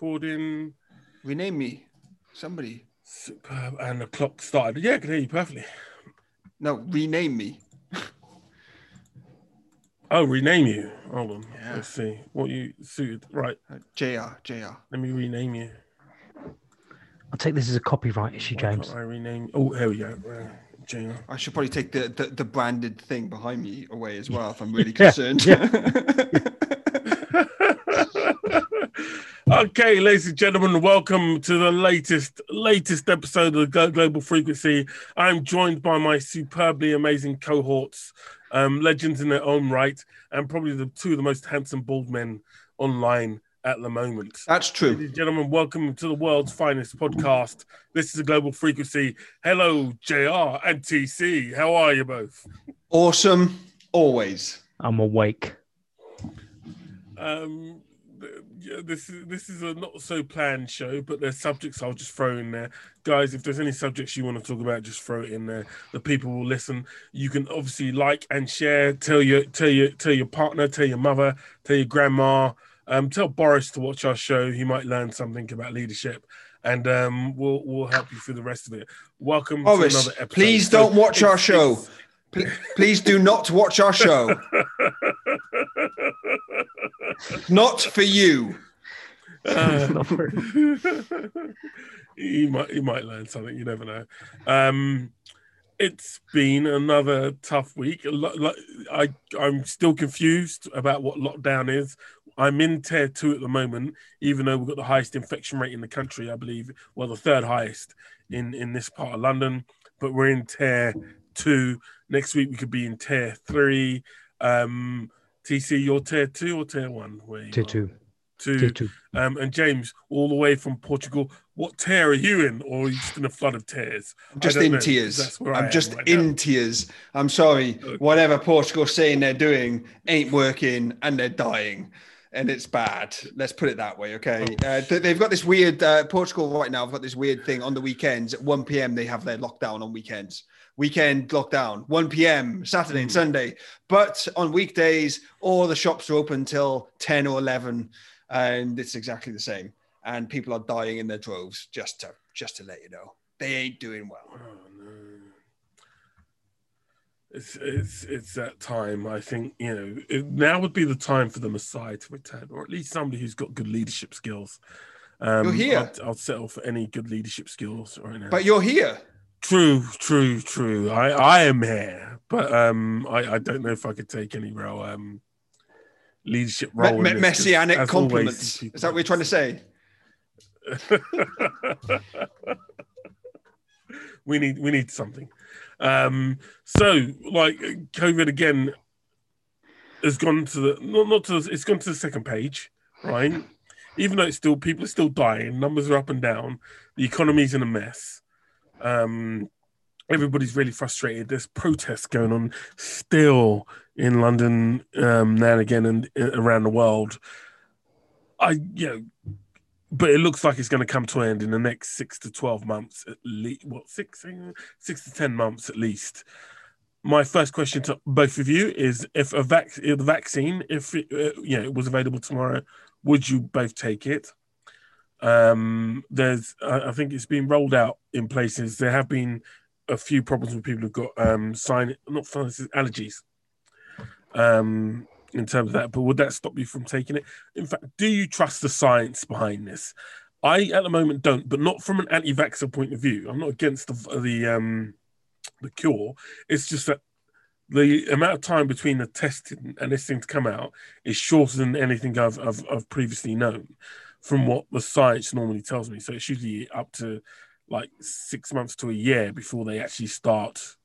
recording. Rename me. Somebody. Superb. And the clock started. Yeah, I can hear you perfectly. No, rename me. Oh, rename you. Hold on. Yeah. Let's see what you suited. Right. Uh, JR, JR. Let me rename you. I'll take this as a copyright issue, Why James. I rename. Oh, here we go. Uh, Jane. I should probably take the, the, the branded thing behind me away as well if I'm really Yeah, concerned. okay, ladies and gentlemen, welcome to the latest latest episode of the Global Frequency. I'm joined by my superbly amazing cohorts, um, legends in their own right, and probably the two of the most handsome bald men online at the moment. That's true. Ladies and gentlemen, welcome to the world's finest podcast. This is a global frequency. Hello, JR and TC. How are you both? Awesome. Always. I'm awake. Um, th- yeah, this is this is a not so planned show, but there's subjects I'll just throw in there, guys. If there's any subjects you want to talk about, just throw it in there. The people will listen. You can obviously like and share. Tell your tell your tell your partner, tell your mother, tell your grandma. Um, tell Boris to watch our show. He might learn something about leadership, and um, we'll we'll help you through the rest of it. Welcome to Boris, another episode. please don't watch our show. It's- Please do not watch our show. Not for you. It's not true. he might he might learn something. You never know. Um, it's been another tough week. A lot- like, I I'm still confused about what lockdown is. I'm in tier two at the moment, even though we've got the highest infection rate in the country. I believe, well, the third highest in in this part of London. But we're in tier two. Next week we could be in tier three. Um, TC, you're tier two or tier one? Where you Tier are? two. Two. Tier two. Um, and James, all the way from Portugal, what tier are you in, or are you just in a flood of tears? I'm just in know, 'cause tears. that's where I I'm just right in now. tears. I'm sorry. Whatever Portugal's saying they're doing ain't working and they're dying. And it's bad. Let's put it that way, okay? Oh. Uh, they've got this weird, uh, Portugal right now, have got this weird thing on the weekends. At 1 p.m., they have their lockdown on weekends. Weekend lockdown, 1 p.m., Saturday and Hmm. Sunday. But on weekdays, all the shops are open till 10 or 11. And it's exactly the same. And people are dying in their droves, just to, just to let you know. They ain't doing well. Oh no. It's it's it's that time. I think you know it, now would be the time for the Messiah to return, or at least somebody who's got good leadership skills. Um, You're here. I'll, I'll settle for any good leadership skills right now. But you're here. True, true, true. I I am here, but um, I I don't know if I could take any real um leadership role. me- messianic compliments. Is that what you're trying to say? we need we need something. Um, so like COVID again has gone to the not not to the, it's gone to the second page, right? Even though it's still people are still dying, numbers are up and down, the economy's in a mess. Um, everybody's really frustrated. There's protests going on still in London um, now and again and uh, around the world. I you know but it looks like it's going to come to an end in the next six to 12 months at least what six six to 10 months at least my first question to both of you is if a vac- the vaccine if it, uh, you know it was available tomorrow would you both take it um there's I, I think it's been rolled out in places there have been a few problems with people who've got um sign not sinuses allergies um in terms of that but would that stop you from taking it in fact, do you trust the science behind this? I, at the moment, don't, but not from an anti-vaxxer point of view. I'm not against the the um the cure. It's just that the amount of time between the testing and this thing to come out is shorter than anything I've I've, I've previously known, from what the science normally tells me. So it's usually up to like six months to a year before they actually start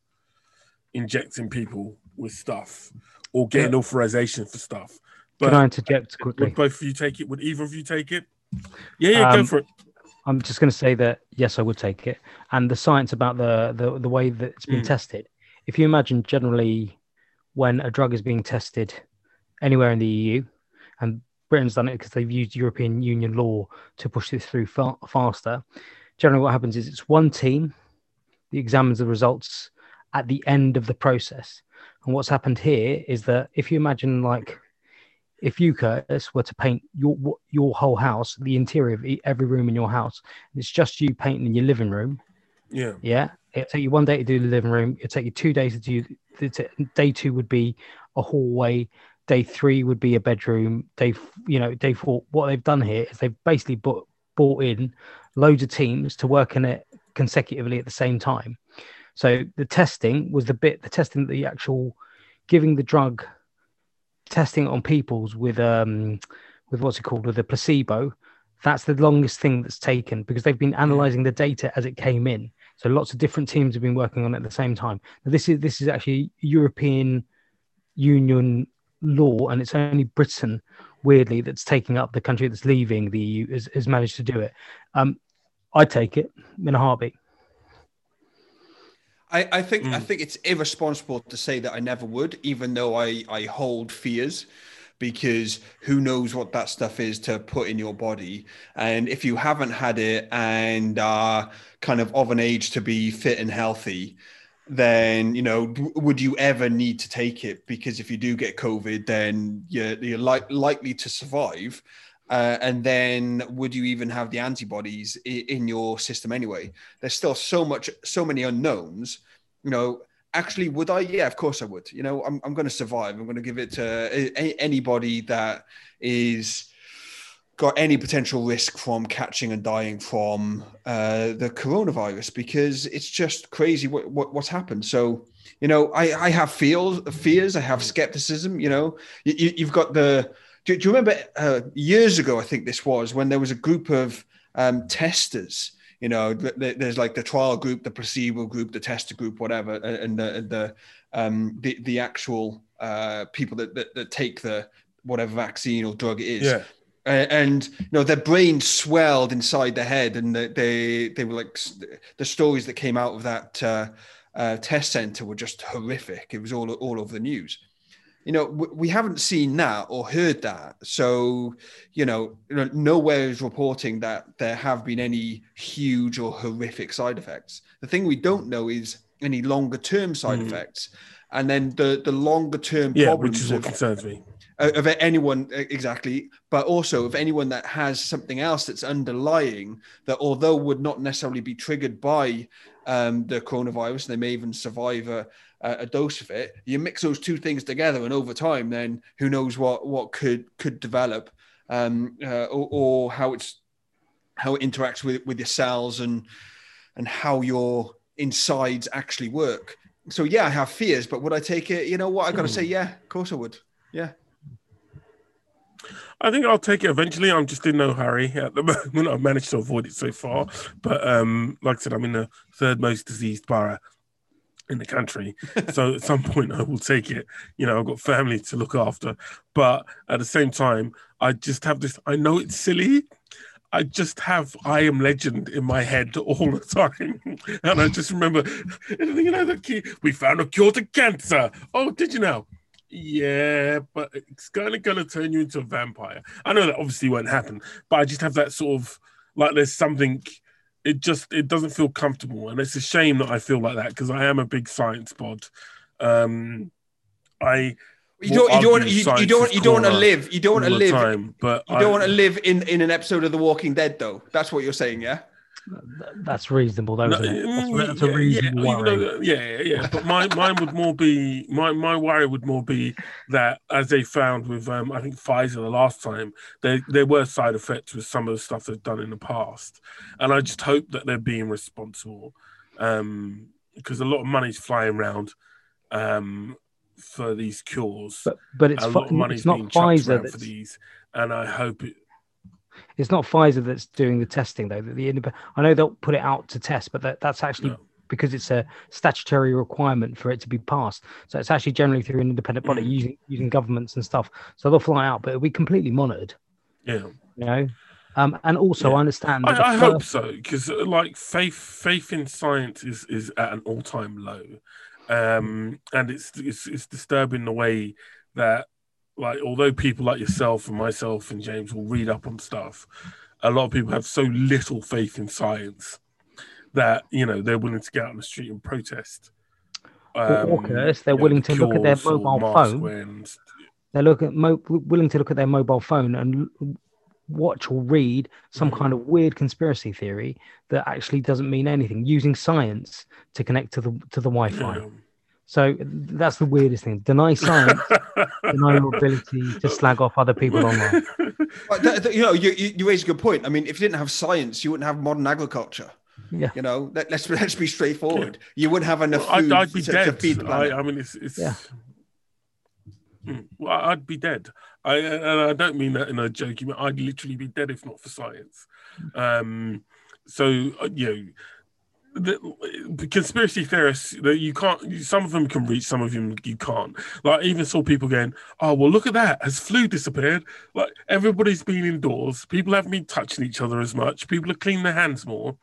injecting people with stuff or getting authorization for stuff. Can I interject quickly? Would both of you take it? Would either of you take it? Yeah, yeah, go Um, for it. I'm just going to say that yes, I would take it. And the science about the the, the way that it's been Mm. tested. If you imagine generally when a drug is being tested anywhere in the EU, and Britain's done it because they've used European Union law to push this through fa- faster. Generally, what happens is it's one team that examines the results at the end of the process. And what's happened here is that if you imagine like if you, Curtis, were to paint your your whole house, the interior of every room in your house, and it's just you painting in your living room, Yeah. yeah, it'll take you one day to do the living room. It'll take you two days to do. the- Day two would be a hallway. Day three would be a bedroom. Day, you know, day four. What they've done here is they've basically bought brought in loads of teams to work on it consecutively at the same time. So the testing was the bit, the testing, the actual giving the drug, testing it on people's with um with what's it called with a placebo. That's the longest thing that's taken because they've been analyzing the data as it came in. So lots of different teams have been working on it at the same time. Now, this is this is actually European Union law, and it's only Britain, weirdly, that's taking up the country that's leaving the EU has, has managed to do it. Um, I take it in a heartbeat. I, I think I Mm. think it's irresponsible to say that I never would, even though I, I hold fears, because who knows what that stuff is to put in your body. And if you haven't had it and are kind of of an age to be fit and healthy, then you know would you ever need to take it? Because if you do get COVID, then you're you're like likely to survive. Uh, and then would you even have the antibodies i- in your system anyway? There's still so much, so many unknowns. You know, actually, would I? Yeah, of course I would. You know, I'm, I'm going to survive. I'm going to give it to a- anybody that is got any potential risk from catching and dying from uh, the coronavirus because it's just crazy what, what what's happened. So you know, I I have feels fears. I have skepticism. You know, you, you've got the. Do, do you remember uh, years ago? I think this was when there was a group of um, testers. You know, th- th- there's like the trial group, the placebo group, the tester group, whatever, and and the and the um, the, the actual uh, people that, that that take the whatever vaccine or drug it is Yeah. Uh, and you know their brains swelled inside their head and they they, they were like the stories that came out of that uh, uh, test center were just horrific. It was all all over the news. You know w- we haven't seen that or heard that. So you know, you know nowhere is reporting that there have been any huge or horrific side effects. The thing we don't know is any longer term side Mm. effects. And then the the longer term Yeah, problems which is what concerns me. Of anyone exactly but also of anyone that has something else that's underlying that although would not necessarily be triggered by um, the coronavirus they may even survive a, a dose of it you mix those two things together and over time then who knows what what could could develop um, uh, or, or how it's how it interacts with with your cells and and how your insides actually work. So yeah i have fears but would i take it? You know what? I gotta say yeah of course i would. Yeah I think I'll take it eventually. I'm just in no hurry at the moment. I've managed to avoid it so far. But um, like I said, I'm in the third most diseased borough in the country. so at some point I will take it. You know, I've got family to look after. But at the same time, I just have this I know it's silly. I just have I am legend in my head all the time. and I just remember you know the key we found a cure to cancer. Oh, did you know? Yeah, but it's kind of going to turn you into a vampire. I know that obviously won't happen, but I just have that sort of like there's something. It just it doesn't feel comfortable, and it's a shame that I feel like that because I am a big science bod. Um, I You don't. You don't. want- You, you don't. You don't want to live. You don't want to live. time, but You don't I- want to live in in an episode of The Walking Dead, though. That's what you're saying, yeah. That's reasonable, though, No, isn't it? That's, mm, that's a yeah, reasonable yeah, worry. though- yeah, yeah, yeah. But my mine would more be my my worry would more be that as they found with um I think Pfizer the last time there there were side effects with some of the stuff they've done in the past, and I just hope that they're being responsible, um because a lot of money's flying around, um for these cures. But but it's a lot of money's it's not Pfizer around for these, and I hope it. It's not Pfizer that's doing the testing though. The, the I know they'll put it out to test, but that, that's actually No. because it's a statutory requirement for it to be passed. So it's actually generally through an independent body Mm. using using governments and stuff. So they'll fly out, but it'll be completely monitored. Yeah. You know, um, and also Yeah. I understand. I, I hope first- so because like faith faith in science is is at an all time low, um, and it's, it's it's disturbing the way that like although people like yourself and myself and James will read up on stuff, a lot of people have so little faith in science that you know they're willing to get out on the street and protest. Um, Curtis, they're you know, willing to look at their mobile phone. wearing. They're look at mo- willing to look at their mobile phone and watch or read some Mhm. kind of weird conspiracy theory that actually doesn't mean anything, using science to connect to the to the Wi-Fi. So that's the weirdest thing. Deny science, deny your ability to slag off other people online. But that- that- you know, you, you, you raise a good point. I mean, if you didn't have science, you wouldn't have modern agriculture. Yeah. You know, let, let's let's be straightforward. You wouldn't have enough I'd, food I'd be to, to feed the planet. I, I mean, it's, it's Yeah. Mm, Well, I'd be dead. I and I don't mean that in a joking. way. I'd literally be dead if not for science. Um, so uh, you know, the, conspiracy theorists that you can't. Some of them can reach, some of them you can't. Like I even saw people going, "Oh well, look at that! Has flu disappeared?" Like everybody's been indoors. People haven't been touching each other as much. People are cleaning their hands more.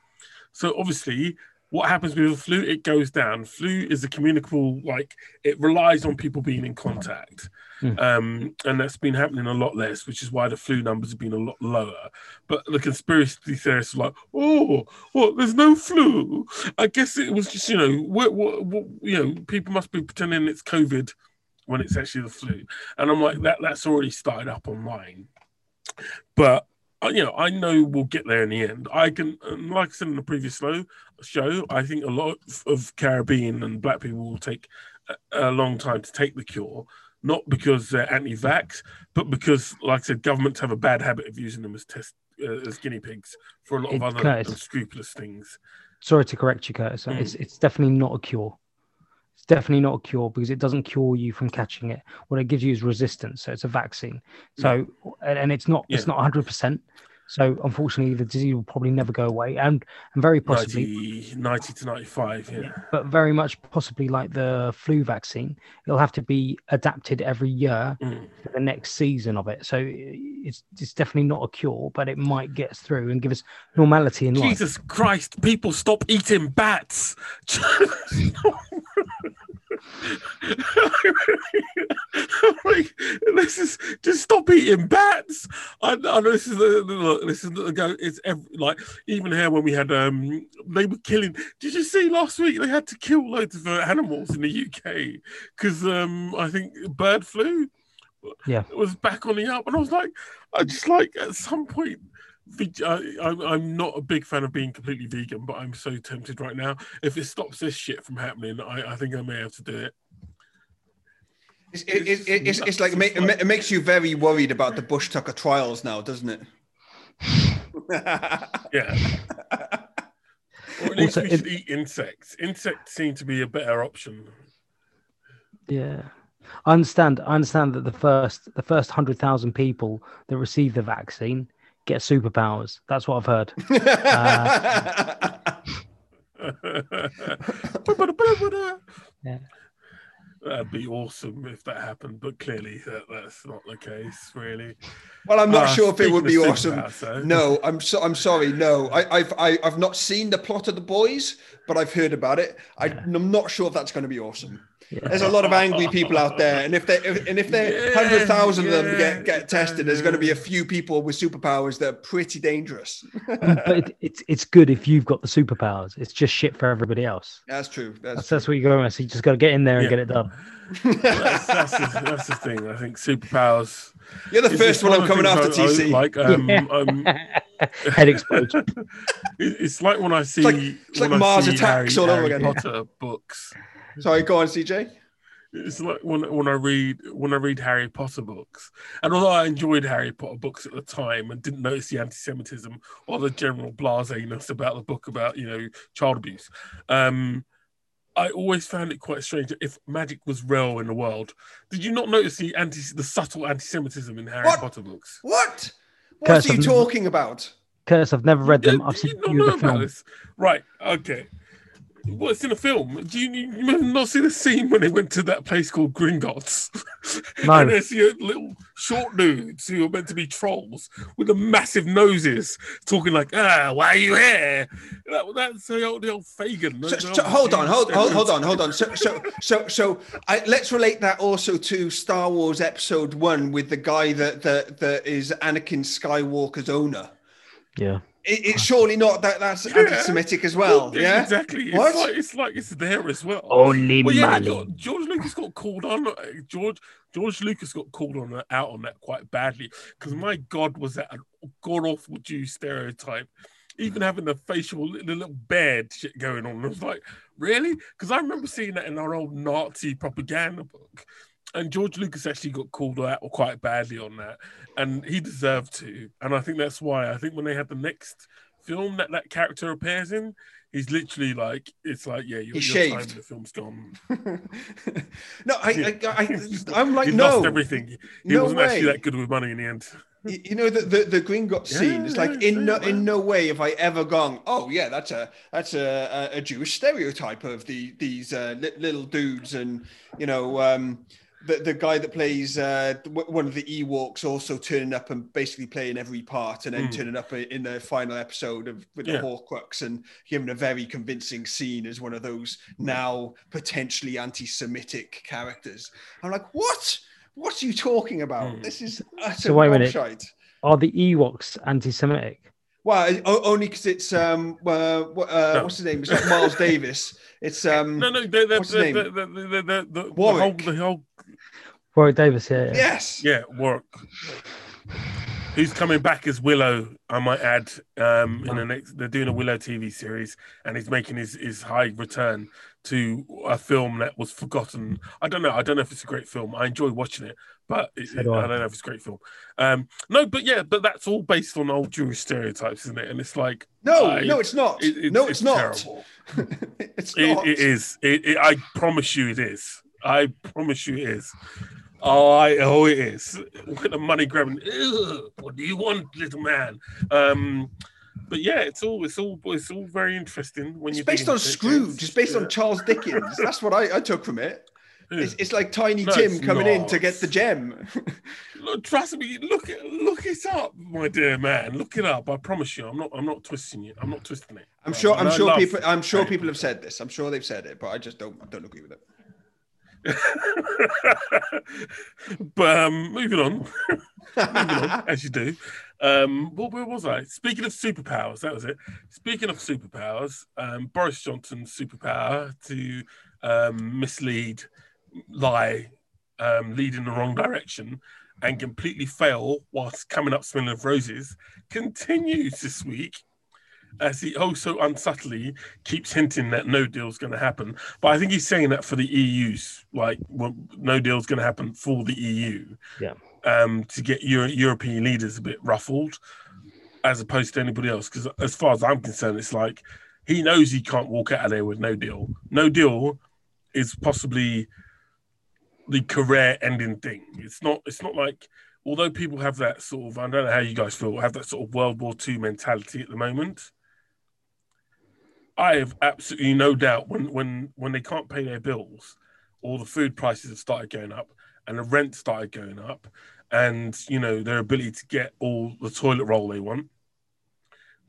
So obviously, what happens with the flu? It goes down. Flu is a communicable, like it relies on people being in contact, Mm. um, and that's been happening a lot less, which is why the flu numbers have been a lot lower. But the conspiracy theorists are like, oh, well, there's no flu. I guess it was just, you know, what, what, what, you know, people must be pretending it's COVID when it's actually the flu, and I'm like, that that's already started up online, but uh, you know, I know we'll get there in the end. I can, like I said in the previous show, I think a lot of Caribbean and Black people will take a long time to take the cure, not because they're anti-vax, but because, like I said, governments have a bad habit of using them as test uh, as guinea pigs for a lot of It- other Curtis. unscrupulous things. Sorry to correct you, Curtis. Mm. It's it's definitely not a cure. It's definitely not a cure because it doesn't cure you from catching it. What it gives you is resistance. So it's a vaccine. So and, and it's not it's not 100. percent So unfortunately, the disease will probably never go away, and and very possibly 90, 90 to 95, yeah. but very much possibly like the flu vaccine, it'll have to be adapted every year Mm. for the next season of it. So it's it's definitely not a cure, but it might get us through and give us normality in life. Jesus Christ, people stop eating bats. like, this is just stop eating bats. I, I know this is the look, this is the go. It's every, like even here when we had um they were killing. Did you see last week they had to kill loads of uh, animals in the UK because um I think bird flu. Yeah. was back on the up, and I was like, I just like at some point I, uh, I'm, I'm not a big fan of being completely vegan, but I'm so tempted right now. If it stops this shit from happening, I, I think I may have to do it. It's, it, it, it, it's, it's like it, ma- it it makes you very worried about the Bush Tucker trials now, doesn't it? Yeah. or at least Also, we it- should eat insects. Insects seem to be a better option. Yeah. I understand. I understand that the first the first hundred thousand people that receive the vaccine get superpowers. That's what I've heard. Yeah. That'd be awesome if that happened, but clearly that, that's not the case, really. well, I'm not Ah, sure if it would be awesome. superpowers, though. No, I'm so I'm sorry. No, I, I've I, I've not seen the plot of the boys, but I've heard about it. I, I'm not sure if that's going to be awesome. Yeah. There's a lot of angry people out there, and if they if, and if they Yeah, hundred thousand of them get get tested, there's going to be a few people with superpowers that are pretty dangerous. but it, it's it's good if you've got the superpowers. It's just shit for everybody else. That's true. That's, That's, that's what you go. So you just got to get in there and Yeah. get it done. that's, that's, the, that's the thing. I think superpowers. You're the first it's one I'm coming after, things I- I TC. Like, um, Yeah. um, Head explosion. it's like when I see like- it's like Mars see Attacks Harry, all over Harry again. Potter books. Sorry, go on, CJ. It's like when when I read when I read Harry Potter books, and although I enjoyed Harry Potter books at the time and didn't notice the anti-Semitism or the general blaseness about the book about you know child abuse, um, I always found it quite strange if magic was real in the world. Did you not notice the anti the subtle anti-Semitism in Harry What? Potter books? What? What Curse are you of- talking about? Curtis, I've never read them. don't- I've seen you not know the about film. this? Right. Okay. Well, it's in a film. Do you, you have not seen the scene when they went to that place called Gringotts? No. and there's your little short dudes who are meant to be trolls with the massive noses talking like, ah, why are you here? That, that's the old, the old Fagin. So, the so old hold on, hold, hold, hold on, hold on. So, so, so, so, I, let's relate that also to Star Wars Episode One with the guy that that that is Anakin Skywalker's owner. Yeah. It, it's surely not that that's Yeah. anti-Semitic as well. Well, yeah. exactly. It's What? like it's like it's there as well. Only Well, yeah, money. got- George Lucas got called on. uh, George George Lucas got called on that, out on that quite badly because my God, was that a god awful Jew stereotype? Even having the facial li- the little beard shit going on, I was like, really? Because I remember seeing that in our old Nazi propaganda book, and George Lucas actually got called out quite badly on that, and he deserved to. And I think that's why I think when they had the next film that that character appears in, he's literally like, it's like, yeah, your, your time in the film's gone. no, I, I, I, I'm like, He's no, lost everything. He no wasn't way. actually that good with money in the end. You know the the, the green got scene. It's like in no in no way have I ever gone. Oh yeah, that's a that's a a, a Jewish stereotype of the these uh, li- little dudes and you know um, the the guy that plays uh, one of the Ewoks also turning up and basically playing every part and then Mm. turning up in the final episode of with Yeah. the Horcrux and giving a very convincing scene as one of those now potentially anti-Semitic characters. I'm like, what? What are you talking about? Mm. This is utter So wait a minute. bullshit. Are the Ewoks anti-Semitic? Well, only because it's um, uh, uh, No. what's his name? It's not Miles Davis. It's um, No, no, they're, they're, What's his name? they're, the, the whole, Warwick. the whole, Warwick Davis, yeah. yeah. yes, yeah, work. Who's coming back as Willow? I might add. Um, in the next, they're doing a Willow TV series, and he's making his his high return to a film that was forgotten. I don't know. I don't know if it's a great film. I enjoy watching it, but it, So do I. I don't know if it's a great film. Um, no, but yeah, but that's all based on old Jewish stereotypes, isn't it? And it's like no, I- no, it's not. it- no, it's, not. terrible. it's It, not. it is. It, it, I promise you, it is. I promise you, it is. Oh, I, oh, it is. With the money grabbing. "Ugh, what do you want, little man? Um, but yeah, it's all, it's all, it's all very interesting when It's you. based on Scrooge. It's based on Charles Dickens. That's what I, I took from it. It's, it's like Tiny No, Tim it's coming in to get the gem. Look, trust me. Look it, look it up, my dear man. Look it up. I promise you. I'm not. I'm not twisting you. I'm not twisting it. I'm sure. I'm sure people. I'm sure people have said this. I'm sure they've said it, but I just don't. I don't agree with it. but um, moving on, moving on, as you do. Um, what, where was I? Speaking of superpowers, that was it. Speaking of superpowers, um, Boris Johnson's superpower to um, mislead, lie, um, lead in the wrong direction, and completely fail whilst coming up smelling of roses continues this week. As he oh so unsubtly keeps hinting that no deal's going to happen, but I think he's saying that for the EU's like well, no deal's going to happen for the EU. Yeah. Um, to get Euro- European leaders a bit ruffled, as opposed to anybody else. Because as far as I'm concerned, it's like he knows he can't walk out of there with no deal. No deal is possibly the career-ending thing. It's not. It's not like although people have that sort of I don't know how you guys feel have that sort of World War II mentality at the moment. I have absolutely no doubt when when when they can't pay their bills, all the food prices have started going up and the rent started going up, and you know their ability to get all the toilet roll they want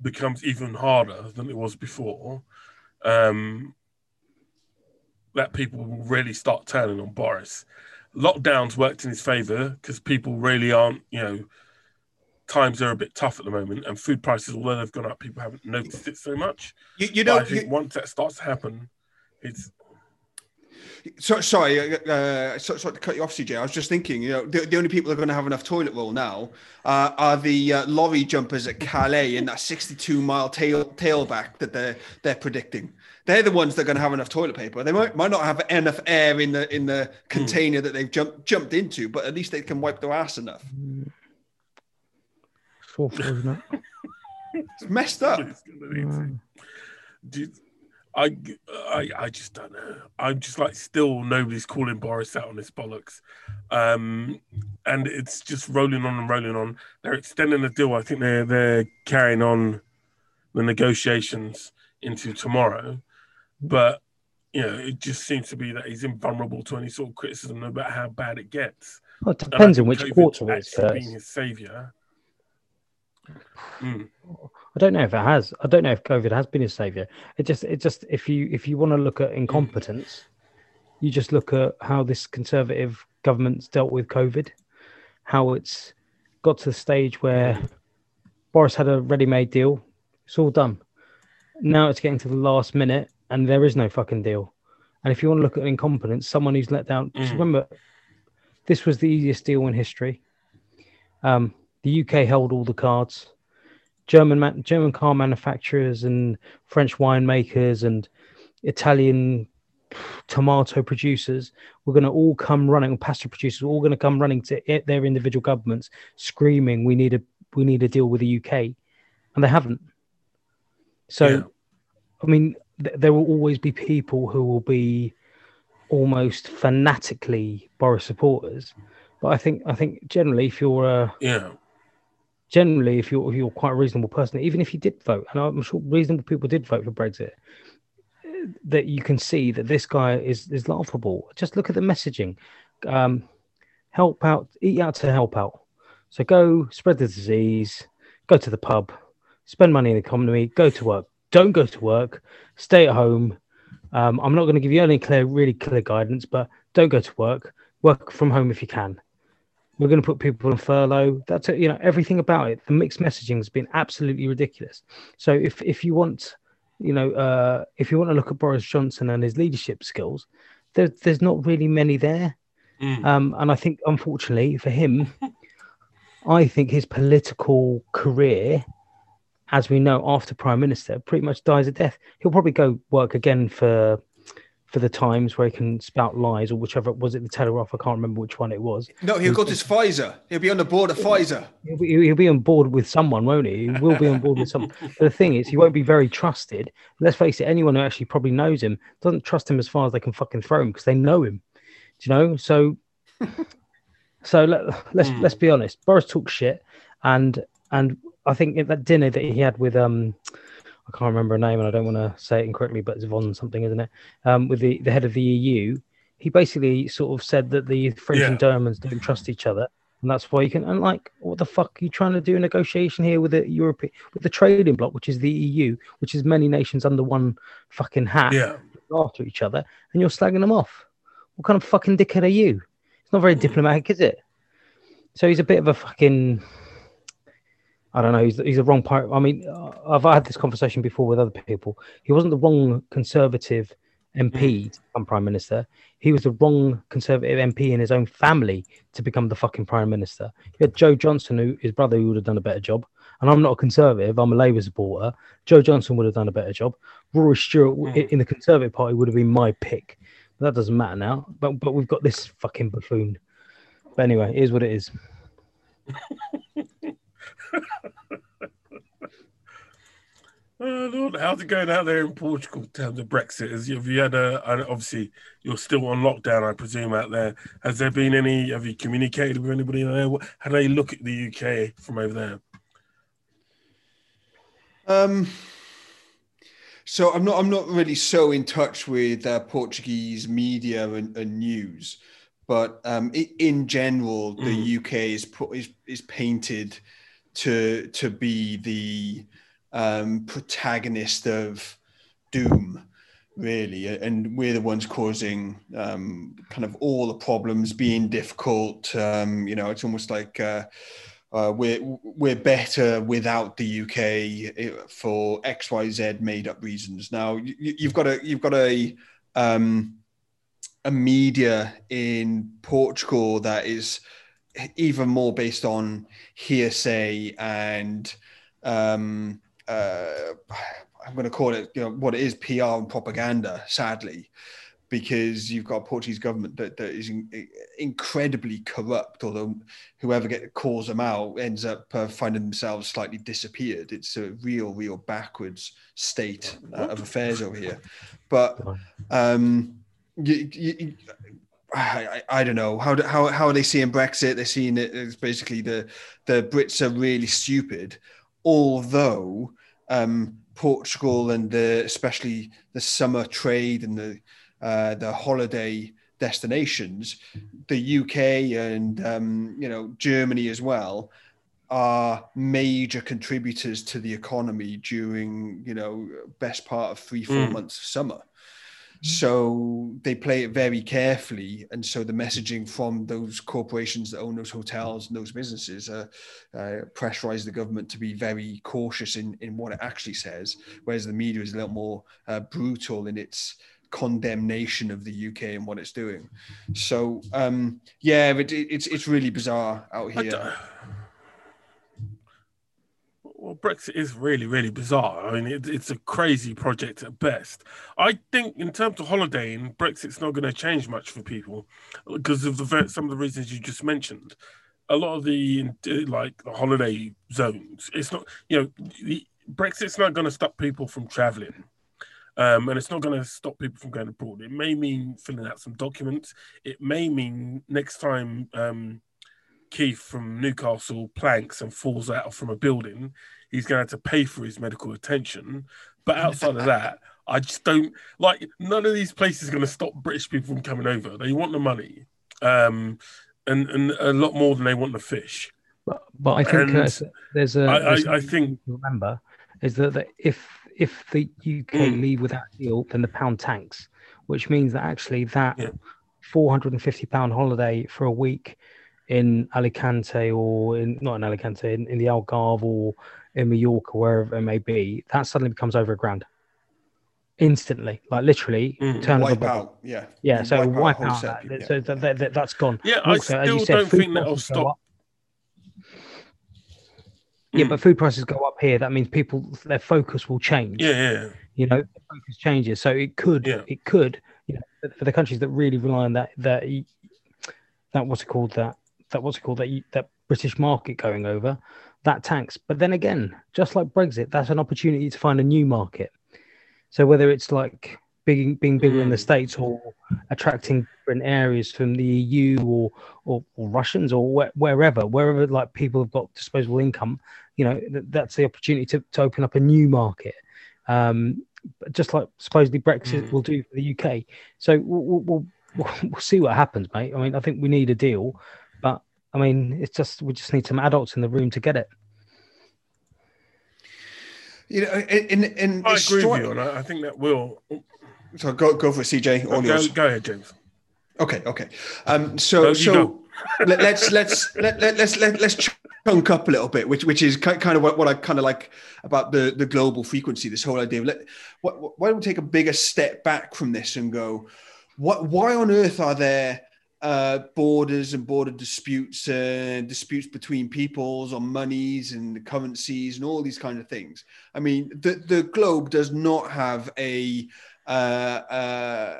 becomes even harder than it was before. Um, that people will really start turning on Boris. Lockdowns worked in his favour because people really aren't, you know, times are a bit tough at the moment, and food prices, although they've gone up, people haven't noticed it so much. You, you know. I think you- once that starts to happen, it's So, sorry, uh, uh, so, sorry to cut you off, CJ. I was just thinking, you know, the, the only people that are going to have enough toilet roll now uh, are the uh, lorry jumpers at Calais in that 62 mile tail tailback that they're they're predicting. They're the ones that are going to have enough toilet paper. They might might not have enough air in the in the container that they've jumped jumped into, but at least they can wipe their ass enough. It's awful, isn't it? It's messed up. it's gonna need to. Do you- I, I, I just don't know. I'm just like still nobody's calling Boris out on his bollocks, um, and it's just rolling on and rolling on. They're extending the deal. I think they're they're carrying on the negotiations into tomorrow, but you know it just seems to be that he's invulnerable to any sort of criticism, no matter how bad it gets. Well, it depends on which COVID quarter it's being his savior. Mm. I don't know if it has. I don't know if COVID has been a savior. It just, it just, if you if you want to look at incompetence, you just look at how this conservative government's dealt with COVID, how it's got to the stage where Boris had a ready-made deal It's all done. Now it's getting to the last minute, and there is no fucking deal. And if you want to look at incompetence, someone who's let down. just Mm. Remember, this was the easiest deal in history. Um, the UK held all the cards. German man, German car manufacturers and French winemakers and Italian tomato producers were going to all come running, pasta producers were all going to come running to it, their individual governments, screaming, "We need a we need a deal with the UK," and they haven't. So, Yeah. I mean, th- there will always be people who will be almost fanatically Boris supporters, but I think I think generally, if you're a Yeah. Generally, if you're if you're quite a reasonable person, even if you did vote, and I'm sure reasonable people did vote for Brexit, that you can see that this guy is is laughable. Just look at the messaging. Um, help out, eat out to help out. So go spread the disease, go to the pub, spend money in the economy, go to work. Don't go to work, stay at home. Um, I'm not going to give you any clear, really clear guidance, but don't go to work. Work from home if you can. We're going to put people on furlough. That's it, you know everything about it. The mixed messaging has been absolutely ridiculous. So if if you want, you know, uh, if you want to look at Boris Johnson and his leadership skills, there, there's not really many there. Mm. Um, and I think, unfortunately for him, I think his political career, as we know, after prime minister, pretty much dies a death. He'll probably go work again for for the Times, where he can spout lies, or whichever was it, the Telegraph. I can't remember which one it was. No, he'll go to Pfizer. He'll be on the board of Pfizer. He'll be, he'll be on board with someone, won't he? He will be on board with someone. But the thing is, he won't be very trusted. Let's face it, anyone who actually probably knows him doesn't trust him as far as they can fucking throw him because they know him. Do you know? So, so let, let's Hmm. let's be honest. Boris talks shit, and and I think at that dinner that he had with um, I can't remember her name, and I don't want to say it incorrectly, but it's Von something, isn't it? Um, with the the head of the EU, he basically sort of said that the French and Germans don't trust each other, and that's why you can. And like, what the fuck are you trying to do a negotiation here with the European, with the trading bloc, which is the EU, which is many nations under one fucking hat Yeah. after each other, and you're slagging them off. What kind of fucking dickhead are you? It's not very diplomatic, is it? So he's a bit of a fucking. I don't know. He's, he's a wrong part. I mean, uh, I've had this conversation before with other people. He wasn't the wrong conservative MP to become prime minister. He was the wrong conservative MP in his own family to become the fucking prime minister. You had Joe Johnson, who his brother, who would have done a better job. And I'm not a conservative. I'm a Labour supporter. Joe Johnson would have done a better job. Rory Stewart Mm. in the Conservative Party would have been my pick. But that doesn't matter now. But but we've got this fucking buffoon. But anyway, it is what it is. Oh, Lord, how's it going out there in Portugal in terms of Brexit? Have you had a, obviously you're still on lockdown, I presume, out there. Has there been any, have you communicated with anybody there? How do they look at the UK from over there? Um, so I'm not I'm not really so in touch with uh, Portuguese media and, and news, but um, i in general, the UK is put is is painted to to be the um, protagonist of doom, really, and we're the ones causing um, kind of all the problems, being difficult. Um, you know, it's almost like. Uh, uh, we're we're better without the UK eh, for X Y Z made up reasons. Now you, you've got a you've got a um, a media in Portugal that is even more based on hearsay and um, uh, I'm going to call it you know what it is PR and propaganda. Sadly, because you've got a Portuguese government that, that is in, incredibly corrupt, although whoever get, calls them out ends up uh, finding themselves slightly disappeared. It's a real, real backwards state uh, of affairs over here. But um, you, you, I, I, I don't know how, how how are they seeing Brexit? They're seeing it as basically the the Brits are really stupid, although um, Portugal and the especially the summer trade and the uh, the holiday destinations, the UK and um, you know Germany as well are major contributors to the economy during you know best part of three four Mm. months of summer. So they play it very carefully, and so the messaging from those corporations that own those hotels and those businesses uh, uh, pressurize the government to be very cautious in in what it actually says, whereas the media is a little more uh, brutal in its condemnation of the UK and what it's doing. So um, yeah, it, it's it's really bizarre out here well, Brexit is really, really bizarre. I mean, it, it's a crazy project at best. I think, in terms of holidaying, Brexit's not going to change much for people because of the some of the reasons you just mentioned. A lot of the like the holiday zones, it's not you know the, Brexit's not going to stop people from traveling. Um, and it's not going to stop people from going abroad. It may mean filling out some documents. It may mean next time um, Keith from Newcastle planks and falls out from a building, he's going to have to pay for his medical attention. But outside of that, I just don't like none of these places are going to stop British people from coming over. They want the money, um, and and a lot more than they want the fish. But, but I think uh, there's a. I, there's I, I think remember is that, that if if the UK mm. leave without deal, then the pound tanks, which means that actually that yeah. 450 pound holiday for a week in Alicante or in not in Alicante in, in the Algarve or in Mallorca, wherever it may be, that suddenly becomes over a grand instantly, like literally mm, turn wipe out. Yeah, yeah. You so wipe, wipe out, that. yeah. So that, that, that, has gone. Yeah, also, I still said, don't think that'll stop. Yeah, mm. but food prices go up here. That means people their focus will change. Yeah, yeah. You know, focus changes. So it could, yeah. it could, you know, for the countries that really rely on that, that, that what's it called, that, that what's it called, that that British market going over, that tanks. But then again, just like Brexit, that's an opportunity to find a new market. So whether it's like being being bigger mm. in the hmm. states or attracting different areas from the EU or or, or Russians or wh- wherever, wherever like people have got disposable income, you know, th- that's the opportunity to, to open up a new market. Um, just like supposedly Brexit mm. will do for the UK. So we'll, we'll, we'll, we'll see what happens, mate. I mean, I think we need a deal, I mean, it's just we just need some adults in the room to get it. You know, in in I agree with you, and I, I think that will. So go go for it, CJ. All go, go ahead, James. Okay, okay. Um, so no, so let, us let's let, let let's let, let's chunk up a little bit, which which is kind of what, what I kind of like about the the global frequency. This whole idea of let what, why don't we take a bigger step back from this and go, what why on earth are there uh, borders and border disputes and disputes between peoples on monies and currencies and all these kind of things. I mean, the, the globe does not have a uh, uh,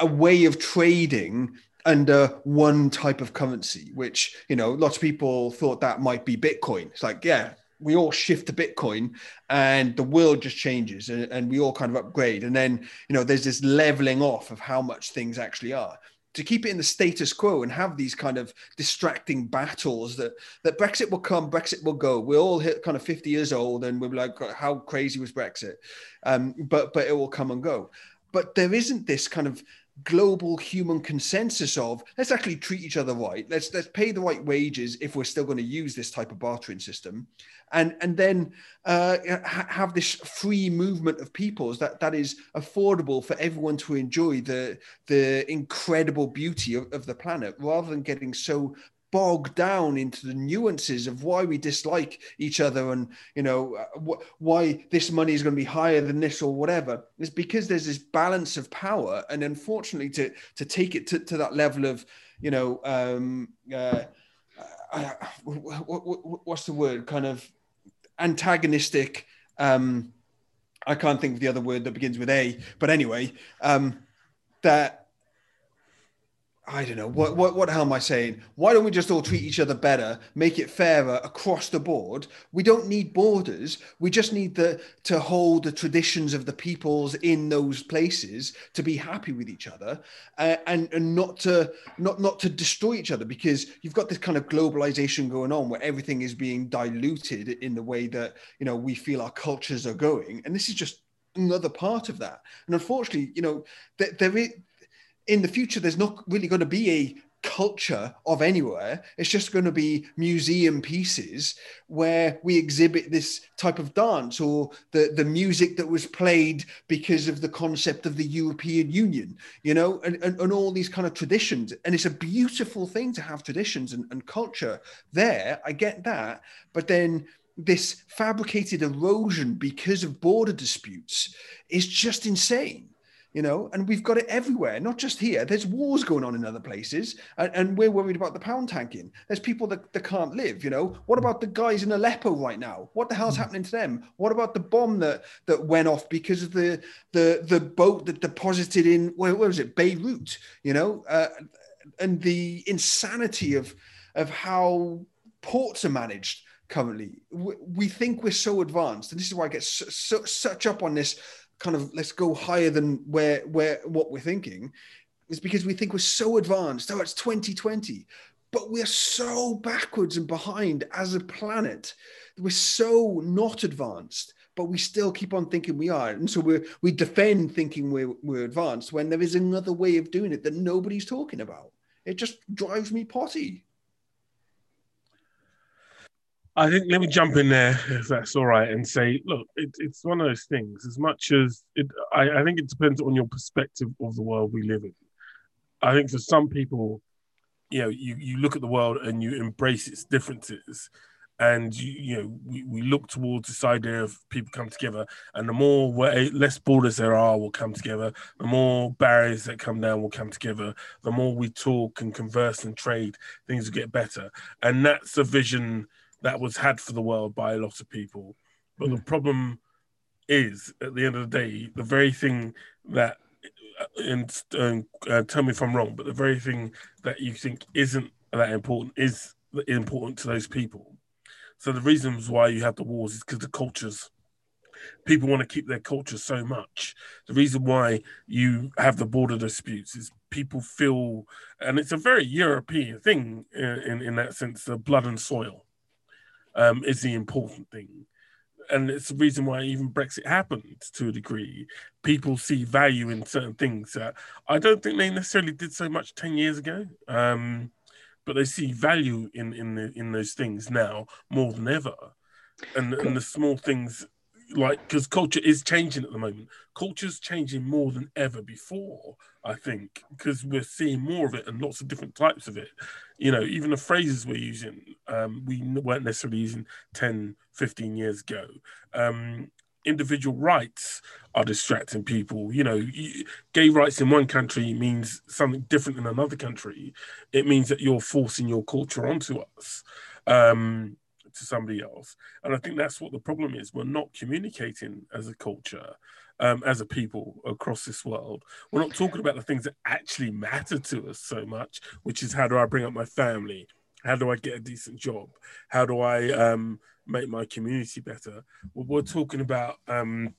a way of trading under one type of currency, which you know, lots of people thought that might be Bitcoin. It's like, yeah, we all shift to Bitcoin and the world just changes and, and, we all kind of upgrade. And then, you know, there's this leveling off of how much things actually are to keep it in the status quo and have these kind of distracting battles that that Brexit will come, Brexit will go. We're all hit kind of 50 years old and we're like, how crazy was Brexit? Um, but but it will come and go. But there isn't this kind of global human consensus of let's actually treat each other right. Let's let's pay the right wages if we're still going to use this type of bartering system. And and then uh, ha- have this free movement of peoples that that is affordable for everyone to enjoy the the incredible beauty of, of the planet rather than getting so bogged down into the nuances of why we dislike each other and you know uh, wh- why this money is going to be higher than this or whatever is because there's this balance of power. And unfortunately to to take it to, to that level of you know um uh, uh, what's the word? Kind of antagonistic um i can't think of the other word that begins with a but anyway um that I don't know what, what what hell am I saying? Why don't we just all treat each other better, make it fairer across the board? We don't need borders. We just need the to hold the traditions of the peoples in those places to be happy with each other, uh, and and not to not not to destroy each other because you've got this kind of globalization going on where everything is being diluted in the way that you know we feel our cultures are going, and this is just another part of that. And unfortunately, you know, there, there is in the future, there's not really going to be a culture of anywhere. It's just going to be museum pieces where we exhibit this type of dance or the, the music that was played because of the concept of the European Union, you know, and, and, and all these kind of traditions. And it's a beautiful thing to have traditions and, and culture there. I get that. But then this fabricated erosion because of border disputes is just insane you know, and we've got it everywhere, not just here. There's wars going on in other places, and, and we're worried about the pound tanking. There's people that, that can't live, you know. What about the guys in Aleppo right now? What the hell's mm. happening to them? What about the bomb that that went off because of the the the boat that deposited in where, where was it Beirut? You know, uh, and the insanity of of how ports are managed currently. We, we think we're so advanced, and this is why I get so, so, such up on this kind of let's go higher than where where what we're thinking is because we think we're so advanced. Oh, it's 2020, but we're so backwards and behind as a planet. We're so not advanced, but we still keep on thinking we are, and so we we defend thinking we're we're advanced when there is another way of doing it that nobody's talking about. It just drives me potty. I think let me jump in there if that's all right and say, look, it, it's one of those things. As much as it, I, I think it depends on your perspective of the world we live in. I think for some people, you know, you, you look at the world and you embrace its differences, and you, you know, we, we look towards this idea of people come together, and the more way, eh, less borders there are will come together, the more barriers that come down will come together, the more we talk and converse and trade, things will get better, and that's a vision that was had for the world by a lot of people. But mm. the problem is, at the end of the day, the very thing that, and, and uh, tell me if I'm wrong, but the very thing that you think isn't that important is important to those people. So the reasons why you have the wars is because the cultures people want to keep their culture so much. The reason why you have the border disputes is people feel, and it's a very European thing in, in, in that sense, the blood and soil um, is the important thing. And it's the reason why even Brexit happened to a degree. People see value in certain things that I don't think they necessarily did so much 10 years ago. Um, but they see value in in the, in those things now more than ever. And, and the small things like because culture is changing at the moment. Culture's changing more than ever before, I think, because we're seeing more of it and lots of different types of it. You know, even the phrases we're using, um, we weren't necessarily using 10, 15 years ago. Um, individual rights are distracting people. You know, gay rights in one country means something different in another country. It means that you're forcing your culture onto us. Um, to somebody else. And I think that's what the problem is. We're not communicating as a culture, um, as a people across this world. We're not talking about the things that actually matter to us so much, which is how do I bring up my family? How do I get a decent job? How do I um, make my community better? Well, we're talking about, um,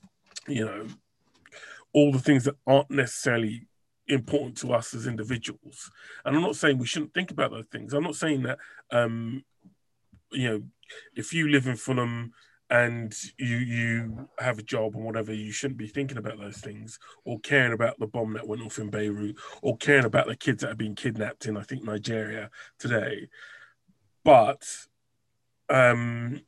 you know, all the things that aren't necessarily important to us as individuals. And I'm not saying we shouldn't think about those things. I'm not saying that um, you know, if you live in Fulham and you you have a job and whatever, you shouldn't be thinking about those things or caring about the bomb that went off in Beirut or caring about the kids that have been kidnapped in I think Nigeria today. But um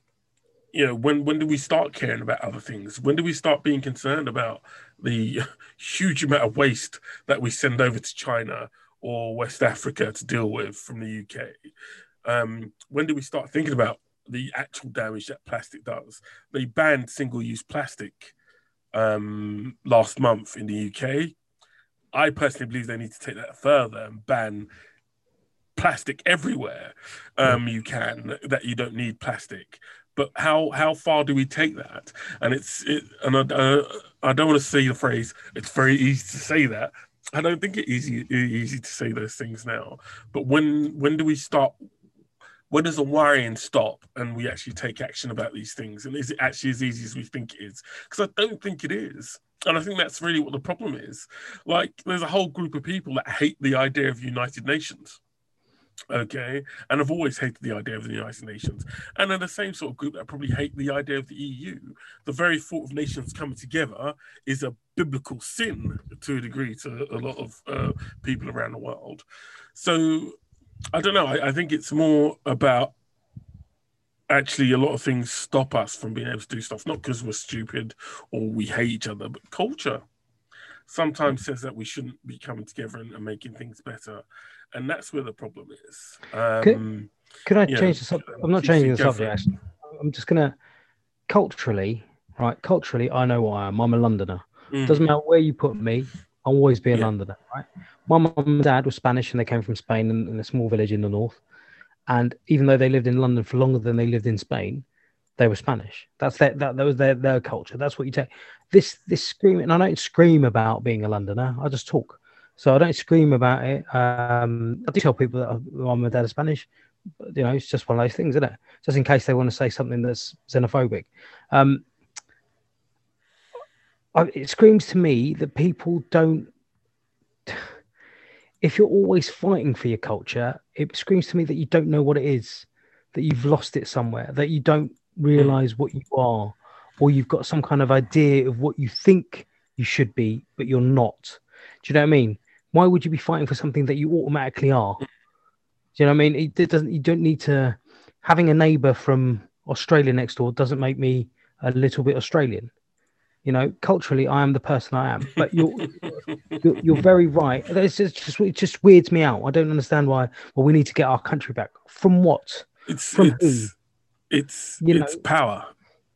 you know when when do we start caring about other things when do we start being concerned about the huge amount of waste that we send over to china or west africa to deal with from the uk um, when do we start thinking about the actual damage that plastic does? They banned single-use plastic um, last month in the UK. I personally believe they need to take that further and ban plastic everywhere um, you can that you don't need plastic. But how how far do we take that? And it's it, and I, uh, I don't want to say the phrase it's very easy to say that. I don't think it's easy easy to say those things now. But when when do we start when does the worrying stop and we actually take action about these things? And is it actually as easy as we think it is? Because I don't think it is. And I think that's really what the problem is. Like, there's a whole group of people that hate the idea of United Nations. Okay. And I've always hated the idea of the United Nations. And then the same sort of group that probably hate the idea of the EU. The very thought of nations coming together is a biblical sin to a degree to a lot of uh, people around the world. So I don't know. I, I think it's more about actually a lot of things stop us from being able to do stuff, not because we're stupid or we hate each other, but culture sometimes says that we shouldn't be coming together and, and making things better. And that's where the problem is. Um, Could I change the subject? I'm not changing the subject. Actually. I'm just gonna culturally, right? Culturally, I know what I am. I'm a Londoner. mm, Doesn't matter where you put me, I'll always be a Yeah. Londoner, right? My mum and dad were Spanish and they came from Spain in, in a small village in the north. And even though they lived in London for longer than they lived in Spain, they were Spanish. That's their that, that was their, their culture. That's what you take. This this screaming, and I don't scream about being a Londoner. I just talk. So I don't scream about it. Um, I do tell people that my mum and dad are Spanish. But, you know, it's just one of those things, isn't it? Just in case they want to say something that's xenophobic. Um, it screams to me that people don't. If you're always fighting for your culture, it screams to me that you don't know what it is, that you've lost it somewhere, that you don't realize what you are, or you've got some kind of idea of what you think you should be, but you're not. Do you know what I mean? Why would you be fighting for something that you automatically are? Do you know what I mean? It, it doesn't. You don't need to. Having a neighbour from Australia next door doesn't make me a little bit Australian. You know, culturally, I am the person I am. But you're you're, you're very right. It's just, just it just weirds me out. I don't understand why. Well, we need to get our country back. From what? it's From it's it's, You it's know- power.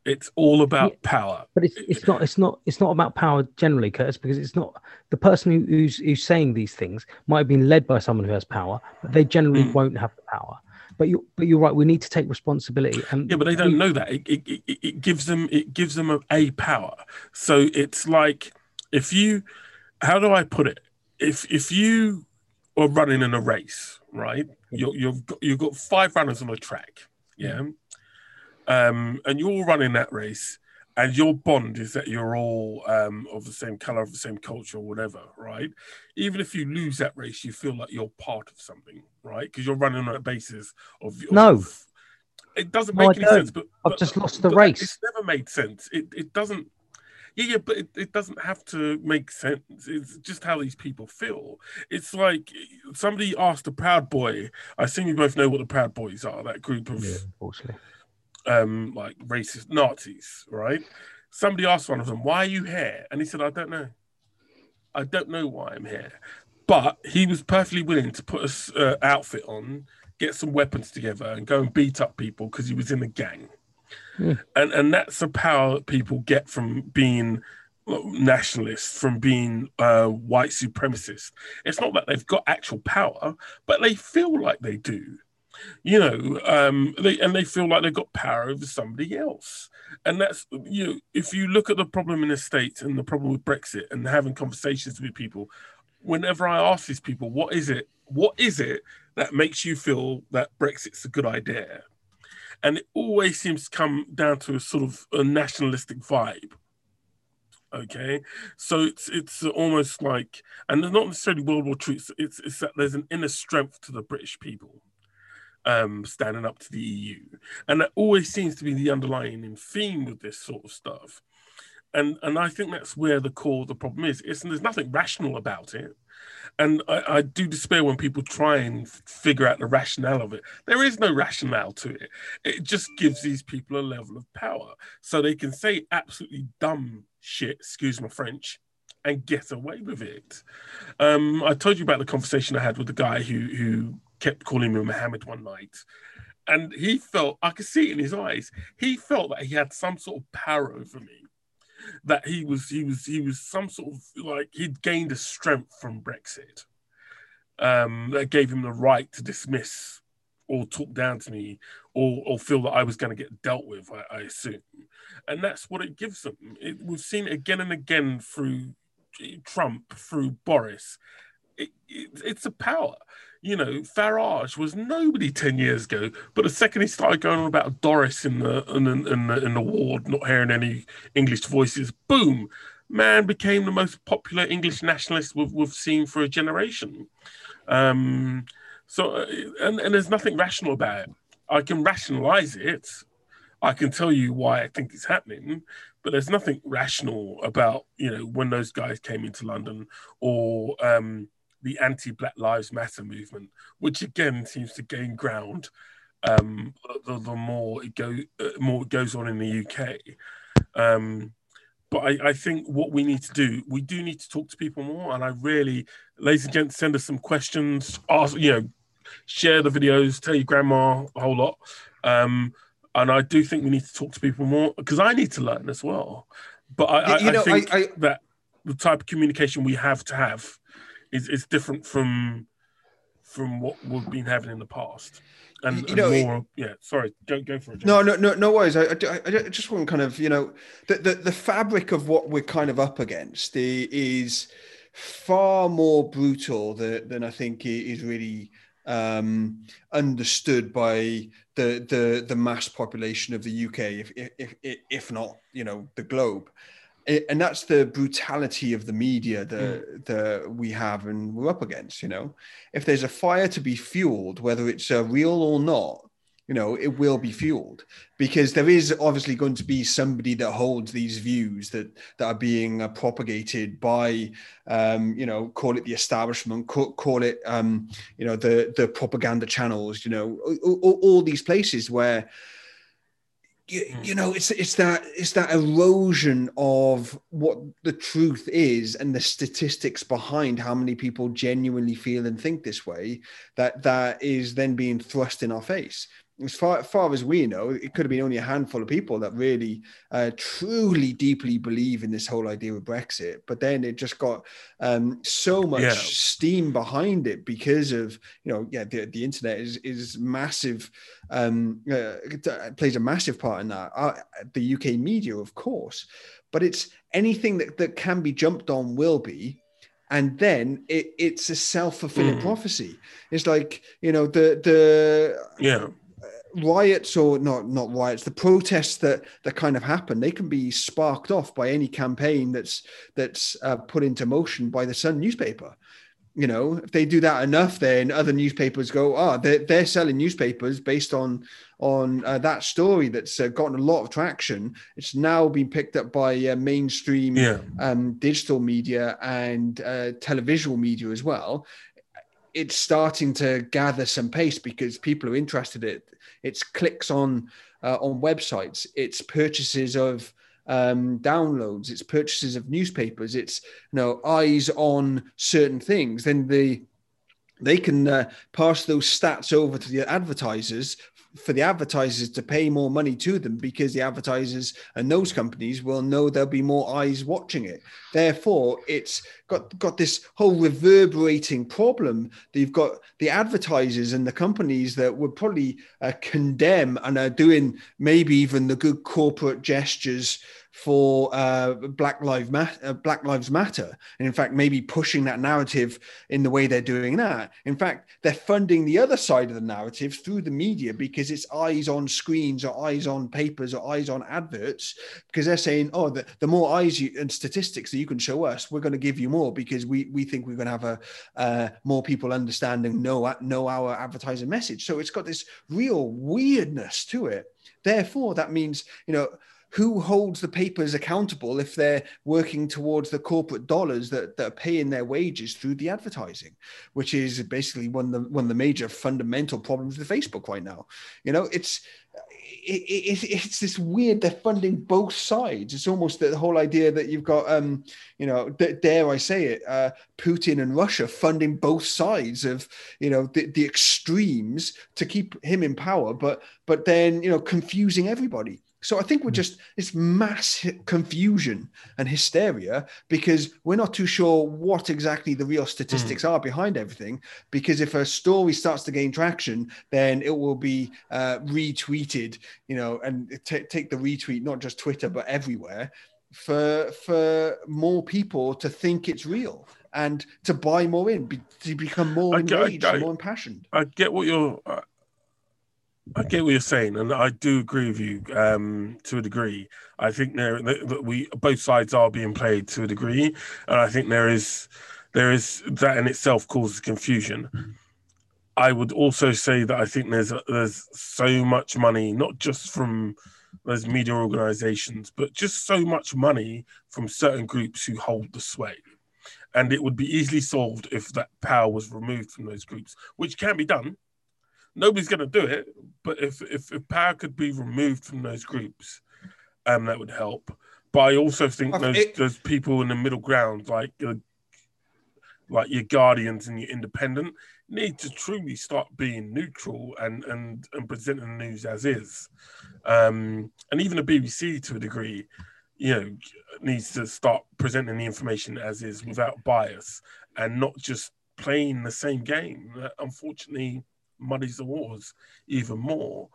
It's all about Yeah. power. But it's it's not it's not it's not about power generally, Curtis, because it's not the person who, who's who's saying these things might have been led by someone who has power, but they generally Mm. won't have the power. But you but you're right. We need to take responsibility. And Yeah, but they don't we- know that. It, it, it, gives them it gives them a, a power. So it's like if you, how do I put it? If if you are running in a race, right? You you've got you've got five runners on a track, yeah, um, and you're all running that race, and your bond is that you're all um, of the same color, of the same culture, or whatever, right? Even if you lose that race, you feel like you're part of something, right? Because you're running on a basis of, of No. It doesn't make I any sense, but I've but- just lost the race. It's never made sense. It it doesn't. Yeah, yeah, but it, it doesn't have to make sense. It's just how these people feel. It's like somebody asked the Proud Boy. I assume you both know what the Proud Boys are. That group of Yeah, unfortunately. Um like racist Nazis, right? Somebody asked one of them, "Why are you here?" And he said, "I don't know. I don't know why I'm here." But he was perfectly willing to put a uh, outfit on, get some weapons together, and go and beat up people because he was in a gang. Hmm. And and that's the power that people get from being well, nationalists, from being uh, white supremacists. It's not that they've got actual power, but they feel like they do you know um they and they feel like they've got power over somebody else. And that's you know if you look at the problem in the states and the problem with brexit and having conversations with people whenever i ask these people what is it what is it that makes you feel that brexit's a good idea? And it always seems to come down to a sort of a nationalistic vibe okay? So it's it's almost like and it's not necessarily world war ii it's, it's it's that there's an inner strength to the british people um, standing up to the EU. And that always seems to be the underlying theme with this sort of stuff. And and I think that's where the core of the problem is. It's, there's nothing rational about it. And I, I do despair when people try and figure out the rationale of it. There is no rationale to it. It just gives these people a level of power. So they can say absolutely dumb shit, excuse my French, and get away with it. Um, I told you about the conversation I had with the guy who who kept calling me Mohammed one night. And he felt, I could see it in his eyes, he felt that he had some sort of power over me. That he was, he was, he was some sort of like he'd gained a strength from Brexit. Um, that gave him the right to dismiss or talk down to me or, or feel that I was going to get dealt with, I, I assume. And that's what it gives them. It, we've seen it again and again through Trump, through Boris. It, it, it's a power. You know, Farage was nobody ten years ago, but the second he started going on about Doris in the in, the- in the in the ward, not hearing any English voices, boom, man became the most popular English nationalist we've, we've seen for a generation. Um, so, uh, and and there's nothing rational about it. I can rationalize it. I can tell you why I think it's happening, but there's nothing rational about you know when those guys came into London or um, the anti-Black Lives Matter movement, which again seems to gain ground um, the, the, more it go uh, more it goes on in the UK. Um, but I, I, think what we need to do, we do need to talk to people more. And I really, ladies and gents, send us some questions. Ask, you know, share the videos, tell your grandma a whole lot. Um, and I do think we need to talk to people more because I need to learn as well. But I, you I, know, I think I, that the type of communication we have to have is, is different from from what we've been having in the past. And, you know, and more, it, yeah. Sorry, go go for it. No, no, no, no worries. I, I, I, just want to kind of, you know, the, the the fabric of what we're kind of up against is far more brutal than, than I think is really um, understood by the the the mass population of the UK, if if if not, you know, the globe and that's the brutality of the media that, mm. that we have and we're up against you know if there's a fire to be fueled whether it's uh, real or not you know it will be fueled because there is obviously going to be somebody that holds these views that that are being uh, propagated by um, you know call it the establishment call, call it um, you know the the propaganda channels you know all, all these places where you, hmm. you know it's it's that it's that erosion of what the truth is and the statistics behind how many people genuinely feel and think this way that that is then being thrust in our face as far, far as we know, it could have been only a handful of people that really uh, truly deeply believe in this whole idea of Brexit. But then it just got um, so much yeah. steam behind it because of you know yeah the, the internet is is massive um, uh, plays a massive part in that. Uh, the UK media, of course, but it's anything that that can be jumped on will be and then it, it's a self-fulfilling mm. prophecy it's like you know the the yeah riots or not not riots the protests that that kind of happen. They can be sparked off by any campaign that's that's uh, put into motion by the sun newspaper. You know if they do that enough then other newspapers go oh they're, they're selling newspapers based on on uh, that story that's uh, gotten a lot of traction. It's now been picked up by uh, mainstream yeah. um, digital media and uh, televisual media as well it's starting to gather some pace because people are interested. In it it's clicks on uh, on websites, it's purchases of um, downloads, it's purchases of newspapers, it's you know eyes on certain things. Then the they can uh, pass those stats over to the advertisers for the advertisers to pay more money to them because the advertisers and those companies will know there'll be more eyes watching it. Therefore, it's got got this whole reverberating problem that you've got the advertisers and the companies that would probably uh, condemn and are doing maybe even the good corporate gestures for uh, Black Lives Matter, uh, Black Lives Matter, and in fact, maybe pushing that narrative in the way they're doing that. In fact, they're funding the other side of the narrative through the media because it's eyes on screens or eyes on papers or eyes on adverts. Because they're saying, oh, the, the more eyes you, and statistics that you can show us, we're going to give you more because we we think we're going to have a uh, more people understand and know know our advertising message. So it's got this real weirdness to it. Therefore, that means you know who holds the papers accountable if they're working towards the corporate dollars that, that are paying their wages through the advertising, which is basically one of the one of the major fundamental problems with Facebook right now. You know, it's it, it, it's this weird they're funding both sides it's almost the whole idea that you've got um you know dare i say it uh putin and russia funding both sides of you know the, the extremes to keep him in power but but then you know confusing everybody so I think we're hmm. just it's mass confusion and hysteria because we're not too sure what exactly the real statistics mm. are behind everything. Because if a story starts to gain traction, then it will be uh, retweeted, you know, and t- take the retweet not just Twitter but everywhere for for more people to think it's real and to buy more in, be, to become more enraged, I, I, more impassioned. I get what you're. I get what you're saying, and I do agree with you um, to a degree. I think there that we both sides are being played to a degree, and I think there is there is that in itself causes confusion. I would also say that I think there's there's so much money, not just from those media organisations, but just so much money from certain groups who hold the sway. and it would be easily solved if that power was removed from those groups, which can be done. Nobody's going to do it, but if, if, if power could be removed from those groups, um, that would help. But I also think those it, those people in the middle ground, like uh, like your guardians and your independent, need to truly start being neutral and and and presenting the news as is. Um, and even the BBC, to a degree, you know, needs to start presenting the information as is without bias and not just playing the same game. Unfortunately muddies the waters even more.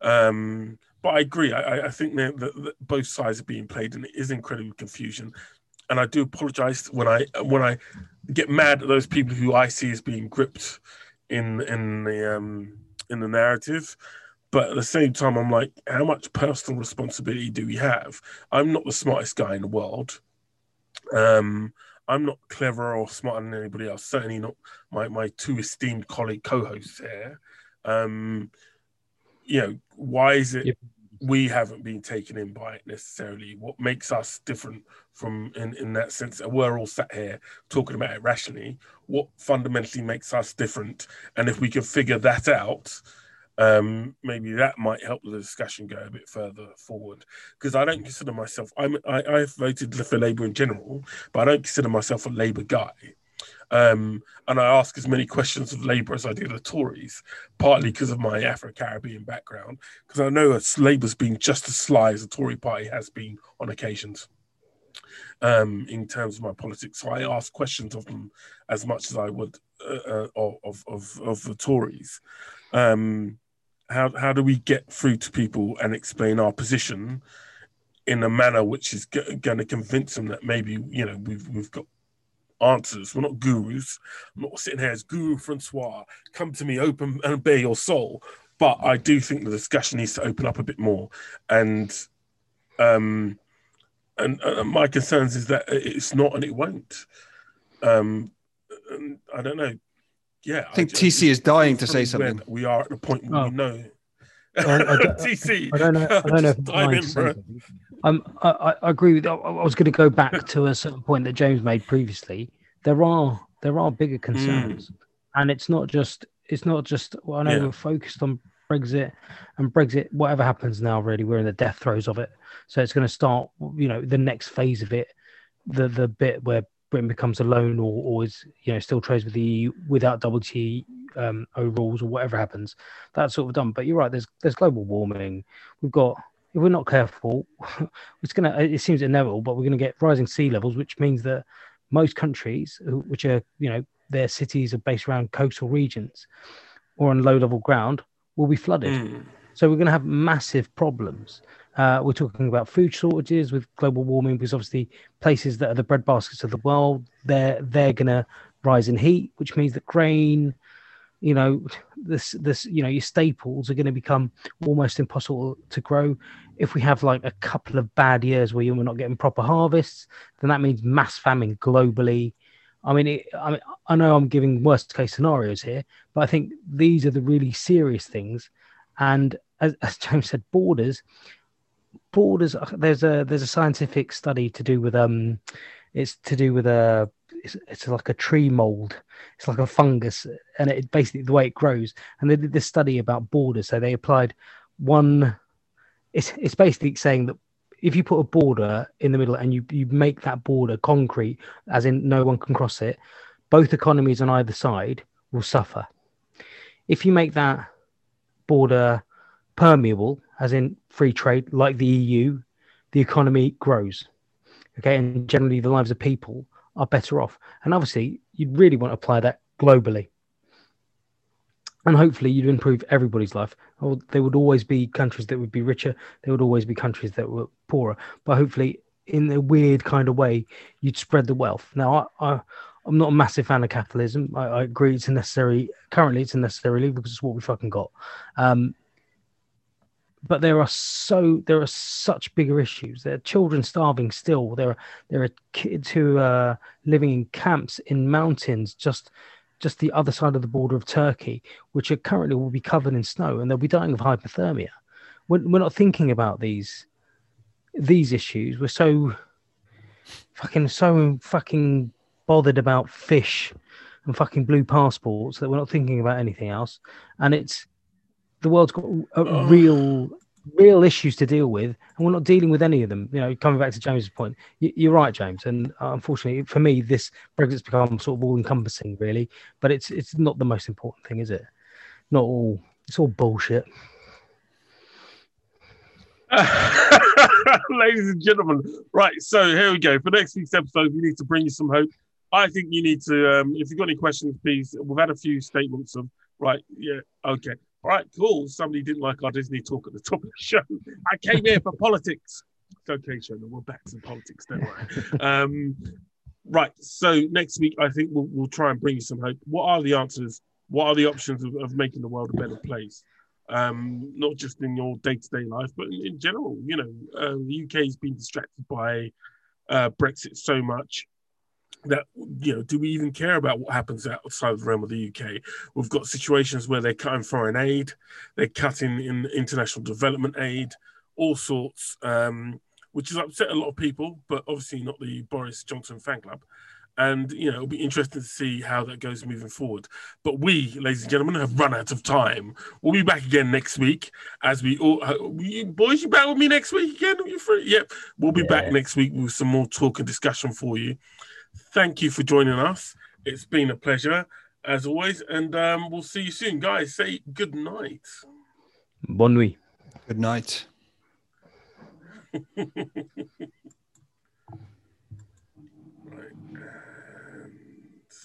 Um, but I agree. I, I think that, that, both sides are being played, and it is incredibly confusion. And I do apologize when I when I get mad at those people who I see as being gripped in in the um, in the narrative. But at the same time, I'm like, how much personal responsibility do we have? I'm not the smartest guy in the world. Um, I'm not clever or smarter than anybody else. Certainly not my, my two esteemed colleague co-hosts here. Um, you know, why is it yep. we haven't been taken in by it necessarily? What makes us different from in, in that sense? We're all sat here talking about it rationally. What fundamentally makes us different? And if we can figure that out, um, maybe that might help the discussion go a bit further forward. Because I don't consider myself, I'm, I, I've voted for Labour in general, but I don't consider myself a Labour guy. Um, and I ask as many questions of Labour as I do the Tories, partly because of my Afro Caribbean background, because I know Labour's been just as sly as the Tory party has been on occasions um, in terms of my politics. So I ask questions of them as much as I would uh, uh, of, of, of the Tories. Um, how how do we get through to people and explain our position in a manner which is g- going to convince them that maybe you know we've we've got answers. We're not gurus. I'm not sitting here as Guru Francois. Come to me, open and obey your soul. But I do think the discussion needs to open up a bit more. And um, and, and my concerns is that it's not and it won't. Um, I don't know yeah, I think I, TC is dying to say something. We are at the point where oh. we know. I, I, TC, I don't know. I don't know if in, um, I, I agree with. I was going to go back to a certain point that James made previously. There are there are bigger hmm. concerns, mm. and it's not just it's not just. Well, I know yeah. we're focused on Brexit, and Brexit. Whatever happens now, really, we're in the death throes of it. So it's going to start. You know, the next phase of it, the the bit where Britain becomes alone or, or is you know still trades with the EU without WTO um, rules or whatever happens, that's sort of done. But you're right. There's there's global warming. We've got if we're not careful, it's gonna. It seems inevitable, but we're gonna get rising sea levels, which means that most countries, which are you know their cities are based around coastal regions or on low level ground, will be flooded. Mm. So we're going to have massive problems. Uh, we're talking about food shortages with global warming because obviously places that are the bread baskets of the world, they're they're gonna rise in heat, which means that grain, you know, this this you know your staples are going to become almost impossible to grow. If we have like a couple of bad years where we're not getting proper harvests, then that means mass famine globally. I mean, it, I mean, I know I'm giving worst case scenarios here, but I think these are the really serious things. And as, as James said, borders borders there's a there's a scientific study to do with um it's to do with a it's, it's like a tree mold. It's like a fungus and it basically the way it grows. And they did this study about borders. So they applied one it's it's basically saying that if you put a border in the middle and you you make that border concrete as in no one can cross it both economies on either side will suffer. If you make that border permeable as in free trade, like the EU, the economy grows. Okay, and generally the lives of people are better off. And obviously, you'd really want to apply that globally. And hopefully, you'd improve everybody's life. Or there would always be countries that would be richer. There would always be countries that were poorer. But hopefully, in a weird kind of way, you'd spread the wealth. Now, I, I I'm not a massive fan of capitalism. I, I, agree it's a necessary. Currently, it's a necessary because it's what we fucking got. Um, but there are so there are such bigger issues. There are children starving still. There are there are kids who are living in camps in mountains just just the other side of the border of Turkey, which are currently will be covered in snow and they'll be dying of hypothermia. We're, we're not thinking about these these issues. We're so fucking so fucking bothered about fish and fucking blue passports that we're not thinking about anything else. And it's the world's got Oh. real, real issues to deal with, and we're not dealing with any of them. You know, coming back to James's point, you're right, James. And uh, unfortunately, for me, this Brexit's become sort of all encompassing, really. But it's it's not the most important thing, is it? Not all. It's all bullshit. Ladies and gentlemen, right. So here we go. For next week's episode, we need to bring you some hope. I think you need to, um, if you've got any questions, please. We've had a few statements of, right, yeah, okay. All right, cool. Somebody didn't like our Disney talk at the top of the show. I came here for politics. It's okay, Shona. We're back to politics, don't worry. Um, right. So next week, I think we'll, we'll try and bring you some hope. What are the answers? What are the options of, of making the world a better place? um, not just in your day-to-day life, but in, in general. You know, uh, the UK has been distracted by uh, Brexit so much that you know, do we even care about what happens outside the realm of the UK? We've got situations where they're cutting foreign aid, they're cutting in international development aid, all sorts, um, which has upset a lot of people, but obviously not the Boris Johnson fan club. And you know, it'll be interesting to see how that goes moving forward. But we, ladies and gentlemen, have run out of time. We'll be back again next week as we all. Uh, you boys, you back with me next week again? Are you free? Yep. We'll be back next week with some more talk and discussion for you. Thank you for joining us. It's been a pleasure as always, and um, we'll see you soon, guys. Say good night. Bon nuit. Good night.